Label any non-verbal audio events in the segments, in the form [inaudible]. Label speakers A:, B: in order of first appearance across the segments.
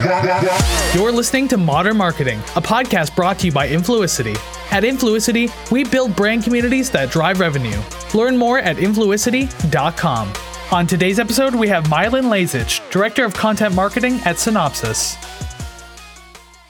A: You're listening to Modern Marketing, a podcast brought to you by Influicity. At Influicity, we build brand communities that drive revenue. Learn more at influicity.com. On today's episode, we have Milan Lazich, Director of Content Marketing at Synopsys.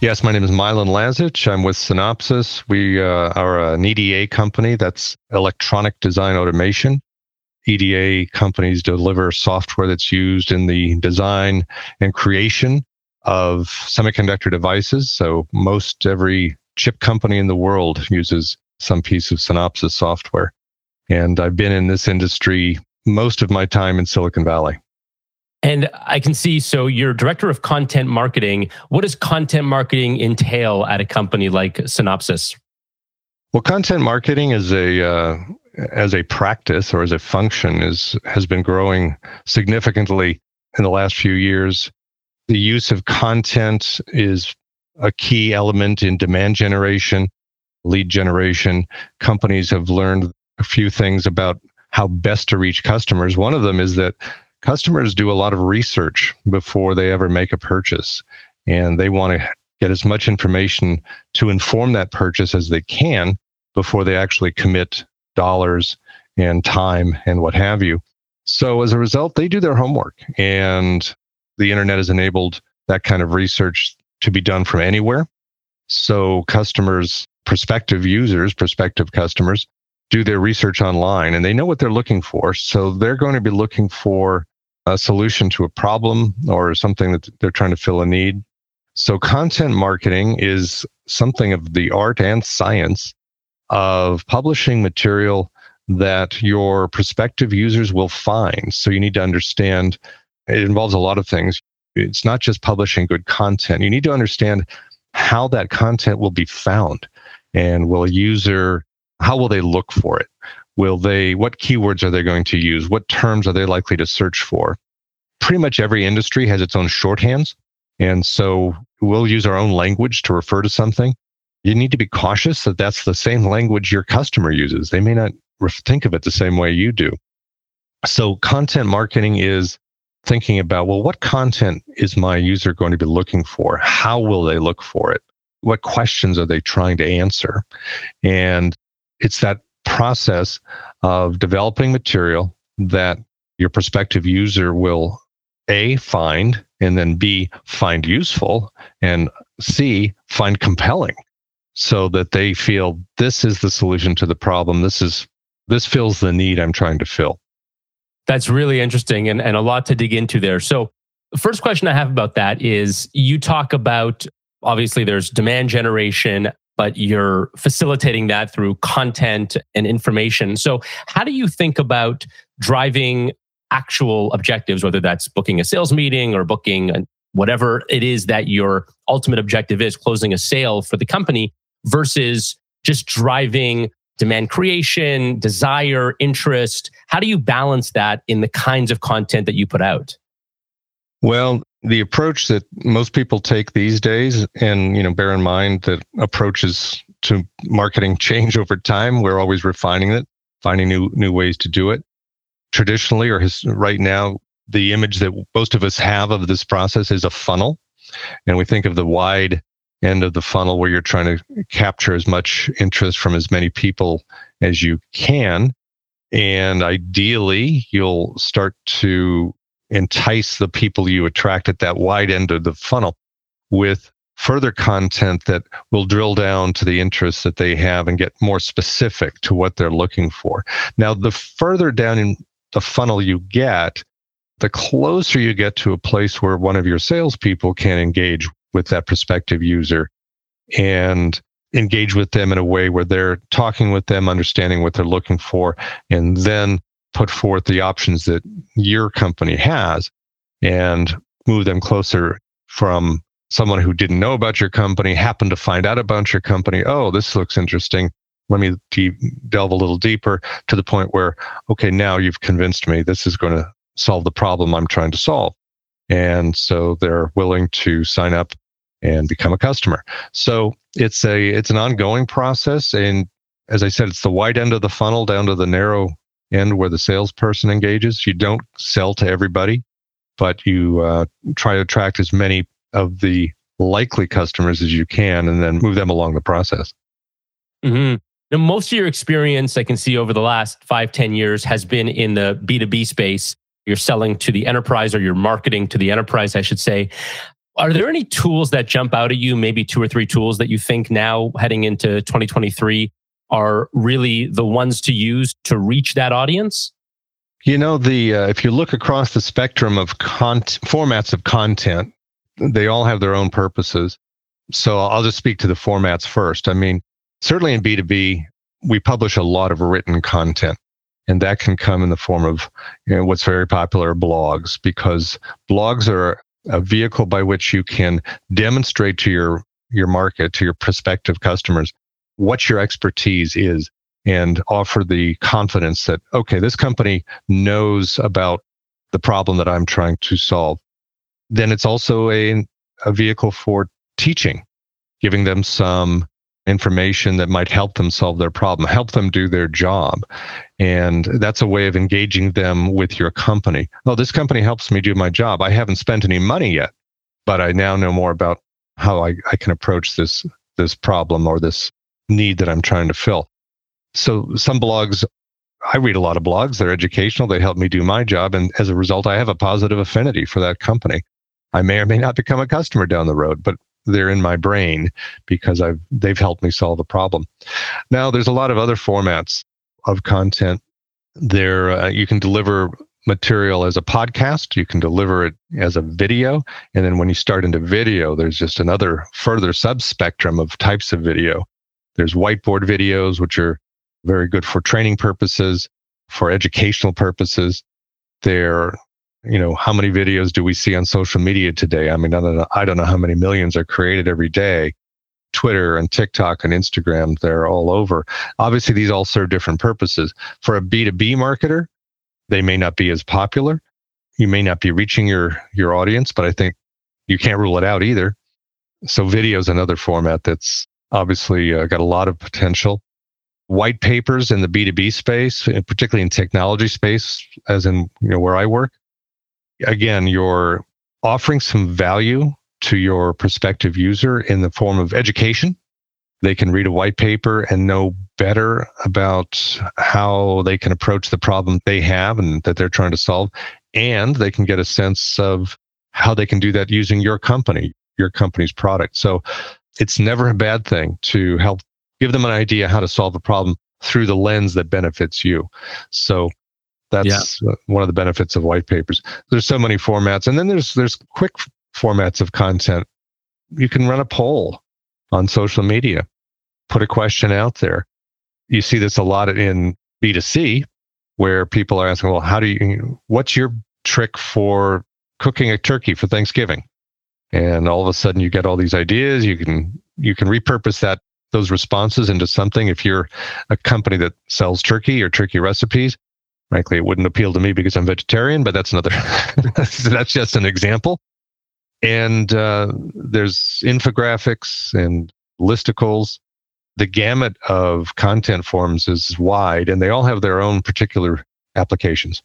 B: Yes, my name is Milan Lazich. I'm with Synopsys. We uh, are an EDA company that's electronic design automation. EDA companies deliver software that's used in the design and creation of semiconductor devices. So most every chip company in the world uses some piece of Synopsys software. And I've been in this industry most of my time in Silicon Valley.
C: And I can see, so you're director of content marketing. What does content marketing entail at a company like Synopsys?
B: Well, content marketing is a uh, as a practice or as a function is has been growing significantly in the last few years. The use of content is a key element in demand generation, lead generation. Companies have learned a few things about how best to reach customers. One of them is that customers do a lot of research before they ever make a purchase, and they want to get as much information to inform that purchase as they can before they actually commit dollars and time and what have you. So as a result, they do their homework and the internet has enabled that kind of research to be done from anywhere. So customers, prospective users, prospective customers do their research online and they know what they're looking for. So they're going to be looking for a solution to a problem or something that they're trying to fill a need. So content marketing is something of the art and science of publishing material that your prospective users will find. So you need to understand it involves a lot of things. It's not just publishing good content. You need to understand how that content will be found and will a user how will they look for it? Will they what keywords are they going to use? What terms are they likely to search for? Pretty much every industry has its own shorthands. And so we'll use our own language to refer to something you need to be cautious that that's the same language your customer uses. They may not think of it the same way you do. So content marketing is thinking about, well, what content is my user going to be looking for? How will they look for it? What questions are they trying to answer? And it's that process of developing material that your prospective user will A, find, and then B, find useful, and C, find compelling so that they feel this is the solution to the problem. This is this fills the need I'm trying to fill.
C: That's really interesting and, and a lot to dig into there. So the first question I have about that is you talk about obviously there's demand generation, but you're facilitating that through content and information. So how do you think about driving actual objectives, whether that's booking a sales meeting or booking whatever it is that your ultimate objective is, closing a sale for the company? versus just driving demand creation, desire, interest? How do you balance that in the kinds of content that you put out?
B: Well, the approach that most people take these days, and you know, bear in mind that approaches to marketing [laughs] change over time. We're always refining it, finding new new ways to do it. Traditionally, or his, right now, the image that most of us have of this process is a funnel, and we think of the wide end of the funnel where you're trying to capture as much interest from as many people as you can. And ideally, you'll start to entice the people you attract at that wide end of the funnel with further content that will drill down to the interests that they have and get more specific to what they're looking for. Now, the further down in the funnel you get, the closer you get to a place where one of your salespeople can engage with that prospective user and engage with them in a way where they're talking with them, understanding what they're looking for, and then put forth the options that your company has and move them closer from someone who didn't know about your company, happened to find out about your company. Oh, this looks interesting. Let me deep, delve a little deeper to the point where, okay, now you've convinced me this is going to solve the problem I'm trying to solve. And so they're willing to sign up and become a customer. So it's a it's an ongoing process. And as I said, it's the wide end of the funnel down to the narrow end where the salesperson engages. You don't sell to everybody, but you uh, try to attract as many of the likely customers as you can and then move them along the process.
C: Mm-hmm. Now, most of your experience I can see over the last five, 10 years has been in the B2B space. You're selling to the enterprise or you're marketing to the enterprise, I should say. Are there any tools that jump out at you, maybe two or three tools that you think now heading into 2023 are really the ones to use to reach that audience?
B: You know, the uh, if you look across the spectrum of con- formats of content, they all have their own purposes. So I'll just speak to the formats first. I mean, certainly in B2B, we publish a lot of written content. And that can come in the form of you know, what's very popular blogs, because blogs are a vehicle by which you can demonstrate to your, your market, to your prospective customers, what your expertise is and offer the confidence that, okay, this company knows about the problem that I'm trying to solve. Then it's also a, a vehicle for teaching, giving them some information that might help them solve their problem, help them do their job. And that's a way of engaging them with your company. Oh, this company helps me do my job. I haven't spent any money yet, but I now know more about how I, I can approach this this problem or this need that I'm trying to fill. So some blogs I read a lot of blogs. They're educational. They help me do my job. And as a result, I have a positive affinity for that company. I may or may not become a customer down the road, but they're in my brain because I've they've helped me solve a problem. Now there's a lot of other formats of content. There uh, you can deliver material as a podcast, you can deliver it as a video, and then when you start into video, there's just another further subspectrum of types of video. There's whiteboard videos which are very good for training purposes, for educational purposes. They're you know, how many videos do we see on social media today? I mean, I don't know, I don't know how many millions are created every day. Twitter and TikTok and Instagram, they're all over. Obviously, these all serve different purposes. For a B2B marketer, they may not be as popular. You may not be reaching your, your audience, but I think you can't rule it out either. So video is another format that's obviously uh, got a lot of potential. White papers in the B2B space, particularly in technology space, as in you know where I work, again, you're offering some value to your prospective user in the form of education. They can read a white paper and know better about how they can approach the problem they have and that they're trying to solve. And they can get a sense of how they can do that using your company, your company's product. So it's never a bad thing to help give them an idea how to solve a problem through the lens that benefits you. So that's yeah. one of the benefits of white papers. There's so many formats, and then there's there's quick formats of content. You can run a poll on social media, put a question out there. You see this a lot in B2C, where people are asking, "Well, how do you? What's your trick for cooking a turkey for Thanksgiving?" And all of a sudden, you get all these ideas. You can you can repurpose that those responses into something. If you're a company that sells turkey or turkey recipes, Frankly, it wouldn't appeal to me because I'm vegetarian, but that's another, [laughs] that's just an example. And uh, there's infographics and listicles. The gamut of content forms is wide and they all have their own particular applications.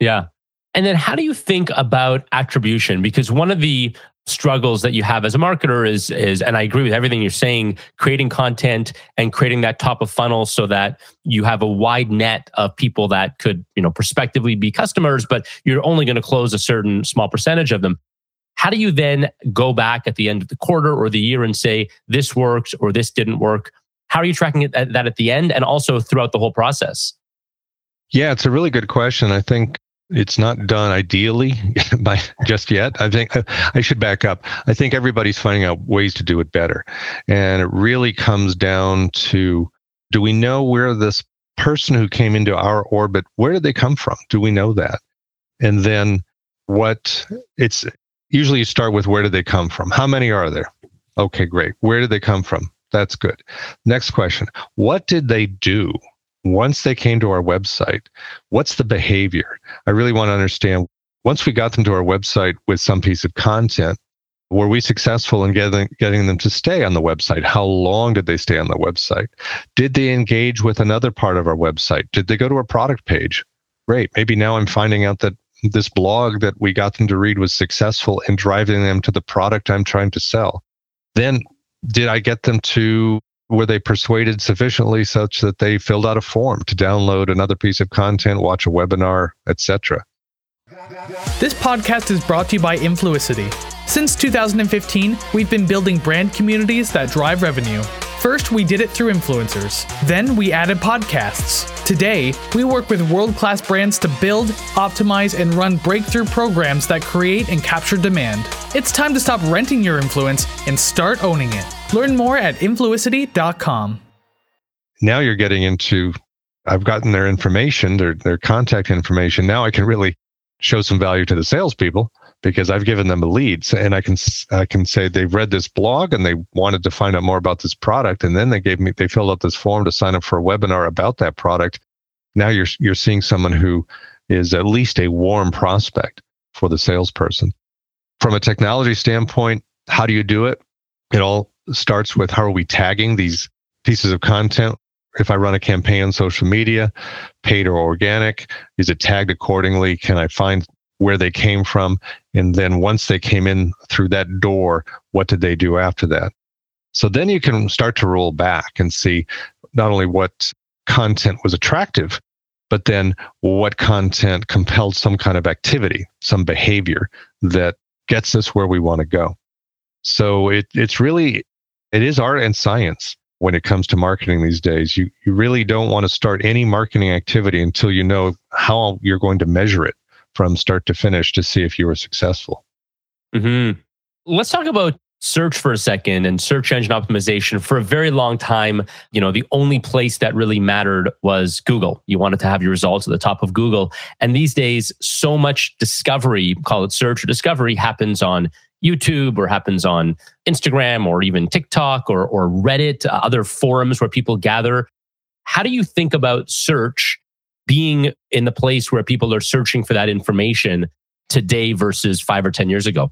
C: Yeah. And then how do you think about attribution? Because one of the struggles that you have as a marketer is is and I agree with everything you're saying creating content and creating that top of funnel so that you have a wide net of people that could you know prospectively be customers but you're only going to close a certain small percentage of them how do you then go back at the end of the quarter or the year and say this works or this didn't work how are you tracking that at the end and also throughout the whole process
B: yeah it's a really good question i think it's not done ideally [laughs] by just yet. I think I should back up. I think everybody's finding out ways to do it better. And it really comes down to do we know where this person who came into our orbit, where did they come from? Do we know that? And then what it's usually you start with where did they come from? How many are there? Okay, great. Where did they come from? That's good. Next question. What did they do? once they came to our website, what's the behavior? I really want to understand once we got them to our website with some piece of content, were we successful in getting, getting them to stay on the website? How long did they stay on the website? Did they engage with another part of our website? Did they go to a product page? Great. Maybe now I'm finding out that this blog that we got them to read was successful in driving them to the product I'm trying to sell? Then did I get them to were they persuaded sufficiently such that they filled out a form to download another piece of content, watch a webinar, etc.?
A: This podcast is brought to you by Influicity. Since 2015, we've been building brand communities that drive revenue. First, we did it through influencers. Then, we added podcasts. Today, we work with world class brands to build, optimize, and run breakthrough programs that create and capture demand. It's time to stop renting your influence and start owning it. Learn more at influicity.com.
B: Now you're getting into, I've gotten their information, their, their contact information. Now I can really show some value to the salespeople because I've given them a lead, and I can I can say they've read this blog and they wanted to find out more about this product, and then they gave me they filled out this form to sign up for a webinar about that product. Now you're you're seeing someone who is at least a warm prospect for the salesperson. From a technology standpoint, how do you do it? It all starts with how are we tagging these pieces of content if I run a campaign on social media, paid or organic, is it tagged accordingly? Can I find where they came from? And then once they came in through that door, what did they do after that? So then you can start to roll back and see not only what content was attractive, but then what content compelled some kind of activity, some behavior that gets us where we want to go. So it, it's really, it is art and science when it comes to marketing these days. You, you really don't want to start any marketing activity until you know how you're going to measure it from start to finish to see if you were successful.
C: Mm-hmm. Let's talk about search for a second and search engine optimization for a very long time you know the only place that really mattered was google you wanted to have your results at the top of google and these days so much discovery call it search or discovery happens on YouTube or happens on Instagram or even TikTok or, or Reddit, other forums where people gather. How do you think about search being in the place where people are searching for that information today versus five or 10 years ago?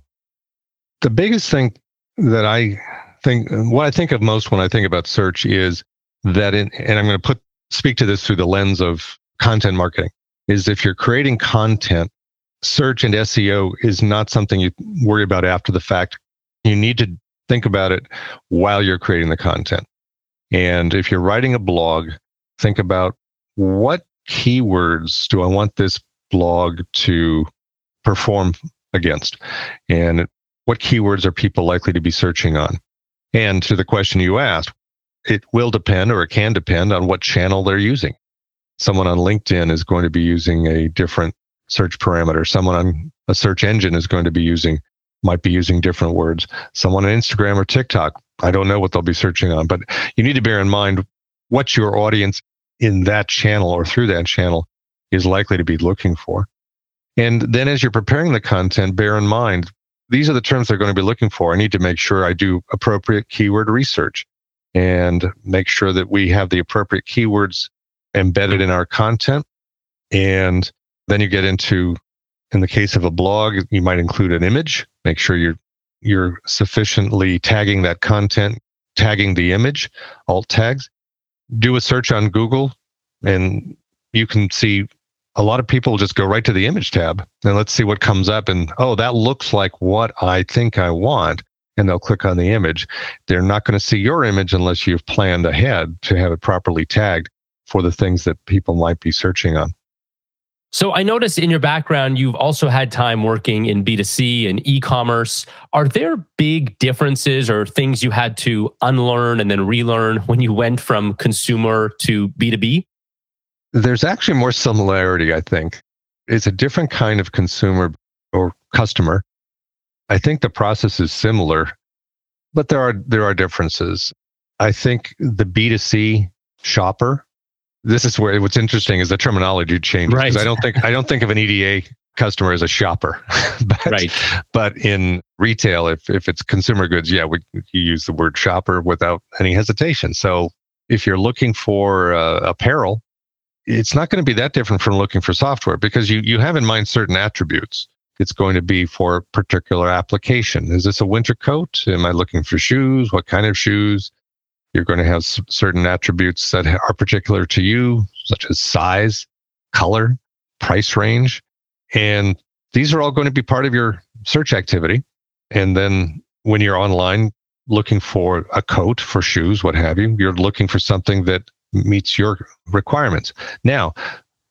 B: The biggest thing that I think, what I think of most when I think about search is that, in, and I'm going to put, speak to this through the lens of content marketing, is if you're creating content search and SEO is not something you worry about after the fact. You need to think about it while you're creating the content. And if you're writing a blog, think about what keywords do I want this blog to perform against? And what keywords are people likely to be searching on? And to the question you asked, it will depend or it can depend on what channel they're using. Someone on LinkedIn is going to be using a different search parameter. Someone on a search engine is going to be using, might be using different words. Someone on Instagram or TikTok, I don't know what they'll be searching on, but you need to bear in mind what your audience in that channel or through that channel is likely to be looking for. And then as you're preparing the content, bear in mind, these are the terms they're going to be looking for. I need to make sure I do appropriate keyword research and make sure that we have the appropriate keywords embedded in our content and then you get into, in the case of a blog, you might include an image. Make sure you're you're sufficiently tagging that content, tagging the image, alt tags. Do a search on Google, and you can see a lot of people just go right to the image tab and let's see what comes up. And oh, that looks like what I think I want. And they'll click on the image. They're not going to see your image unless you've planned ahead to have it properly tagged for the things that people might be searching on.
C: So I noticed in your background, you've also had time working in B2C and e commerce. Are there big differences or things you had to unlearn and then relearn when you went from consumer to B2B?
B: There's actually more similarity, I think. It's a different kind of consumer or customer. I think the process is similar, but there are there are differences. I think the B2C shopper this is where what's interesting is the terminology changes. Right. I don't think I don't think of an EDA customer as a shopper. [laughs] but, right. But in retail, if if it's consumer goods, yeah, we you use the word shopper without any hesitation. So if you're looking for uh, apparel, it's not going to be that different from looking for software because you you have in mind certain attributes. It's going to be for a particular application. Is this a winter coat? Am I looking for shoes? What kind of shoes? You're going to have certain attributes that are particular to you, such as size, color, price range. And these are all going to be part of your search activity. And then when you're online looking for a coat for shoes, what have you, you're looking for something that meets your requirements. Now,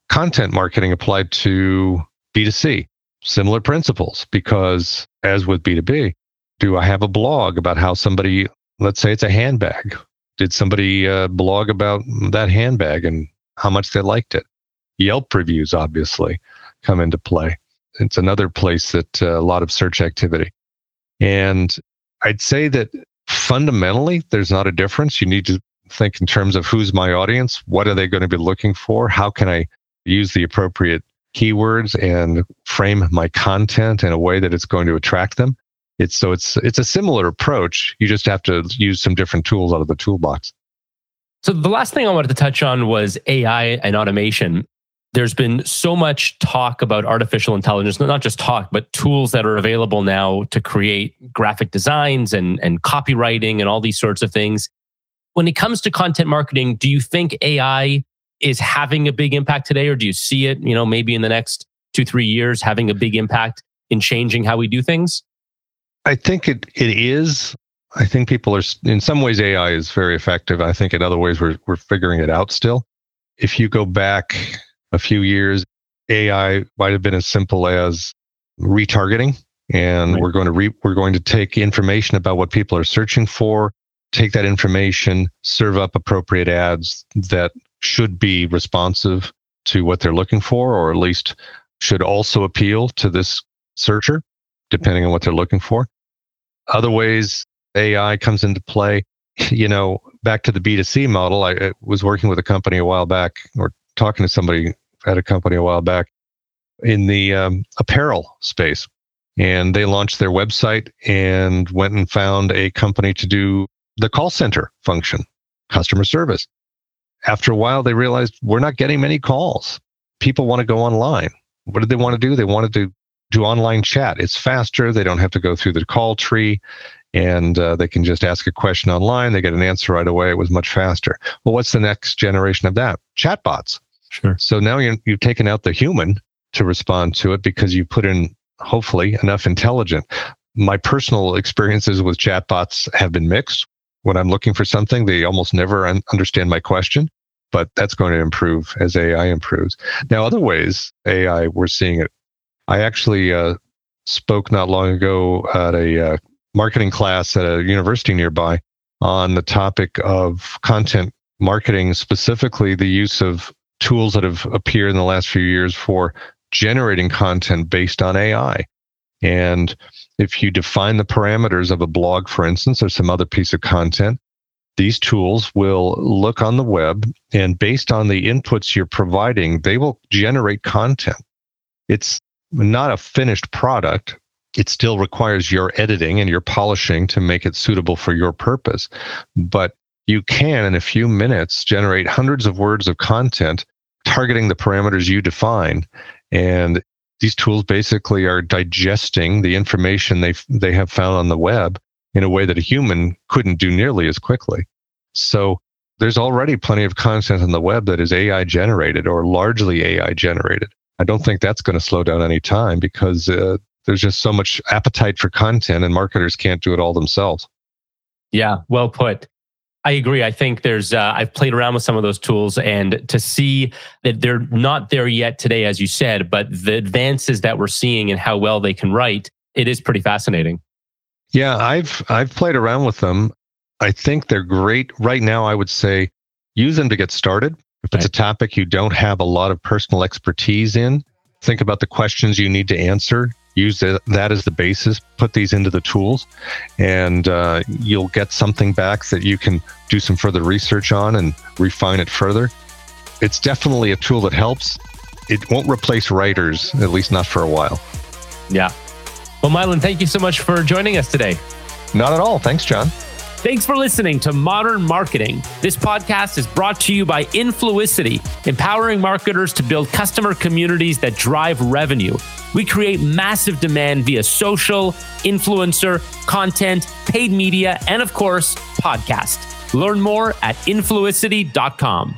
B: content marketing applied to B2C, similar principles, because as with B2B, do I have a blog about how somebody, let's say it's a handbag? Did somebody uh, blog about that handbag and how much they liked it? Yelp reviews obviously come into play. It's another place that uh, a lot of search activity. And I'd say that fundamentally, there's not a difference. You need to think in terms of who's my audience, what are they going to be looking for, how can I use the appropriate keywords and frame my content in a way that it's going to attract them. It's so it's it's a similar approach. You just have to use some different tools out of the toolbox.
C: So the last thing I wanted to touch on was AI and automation. There's been so much talk about artificial intelligence, not just talk, but tools that are available now to create graphic designs and, and copywriting and all these sorts of things. When it comes to content marketing, do you think AI is having a big impact today, or do you see it, you know, maybe in the next two, three years having a big impact in changing how we do things?
B: I think it it is. I think people are in some ways AI is very effective. I think in other ways we're we're figuring it out still. If you go back a few years, AI might have been as simple as retargeting, and right. we're going to re, we're going to take information about what people are searching for, take that information, serve up appropriate ads that should be responsive to what they're looking for, or at least should also appeal to this searcher, depending on what they're looking for. Other ways AI comes into play, [laughs] you know, back to the B2C model. I, I was working with a company a while back, or talking to somebody at a company a while back in the um, apparel space. And they launched their website and went and found a company to do the call center function, customer service after a while, they realized we're not getting many calls. People want to go online. What did they want to do? They wanted to do online chat. It's faster. They don't have to go through the call tree and uh, they can just ask a question online. They get an answer right away. It was much faster. Well, what's the next generation of that? Chatbots.
C: Sure.
B: So now you you've taken out the human to respond to it because you put in hopefully enough intelligent. My personal experiences with chatbots have been mixed when I'm looking for something, they almost never un- understand my question, but that's going to improve as AI improves. Now, other ways AI, we're seeing it. I actually uh, spoke not long ago at a uh, marketing class at a university nearby on the topic of content marketing, specifically the use of tools that have appeared in the last few years for generating content based on AI. And if you define the parameters of a blog, for instance, or some other piece of content, these tools will look on the web and based on the inputs you're providing, they will generate content. It's not a finished product. It still requires your editing and your polishing to make it suitable for your purpose. But you can, in a few minutes, generate hundreds of words of content targeting the parameters you define. And these tools basically are digesting the information they they have found on the web in a way that a human couldn't do nearly as quickly. So there's already plenty of content on the web that is AI generated or largely AI generated. I don't think that's going to slow down any time because uh, there's just so much appetite for content and marketers can't do it all themselves.
C: Yeah, well put. I agree. I think there's, uh, I've played around with some of those tools and to see that they're not there yet today, as you said, but the advances that we're seeing and how well they can write, it is pretty fascinating.
B: Yeah, I've, I've played around with them. I think they're great. Right now, I would say use them to get started. If it's a topic you don't have a lot of personal expertise in, think about the questions you need to answer use that as the basis, put these into the tools, and uh, you'll get something back that you can do some further research on and refine it further. It's definitely a tool that helps. It won't replace writers, at least not for a while.
C: Yeah. Well, Milan, thank you so much for joining us today.
B: Not at all. Thanks, Jon.
C: Thanks for listening to Modern Marketing. This podcast is brought to you by Influicity, empowering marketers to build customer communities that drive revenue. We create massive demand via social, influencer, content, paid media, and of course, podcast. Learn more at influicity.com.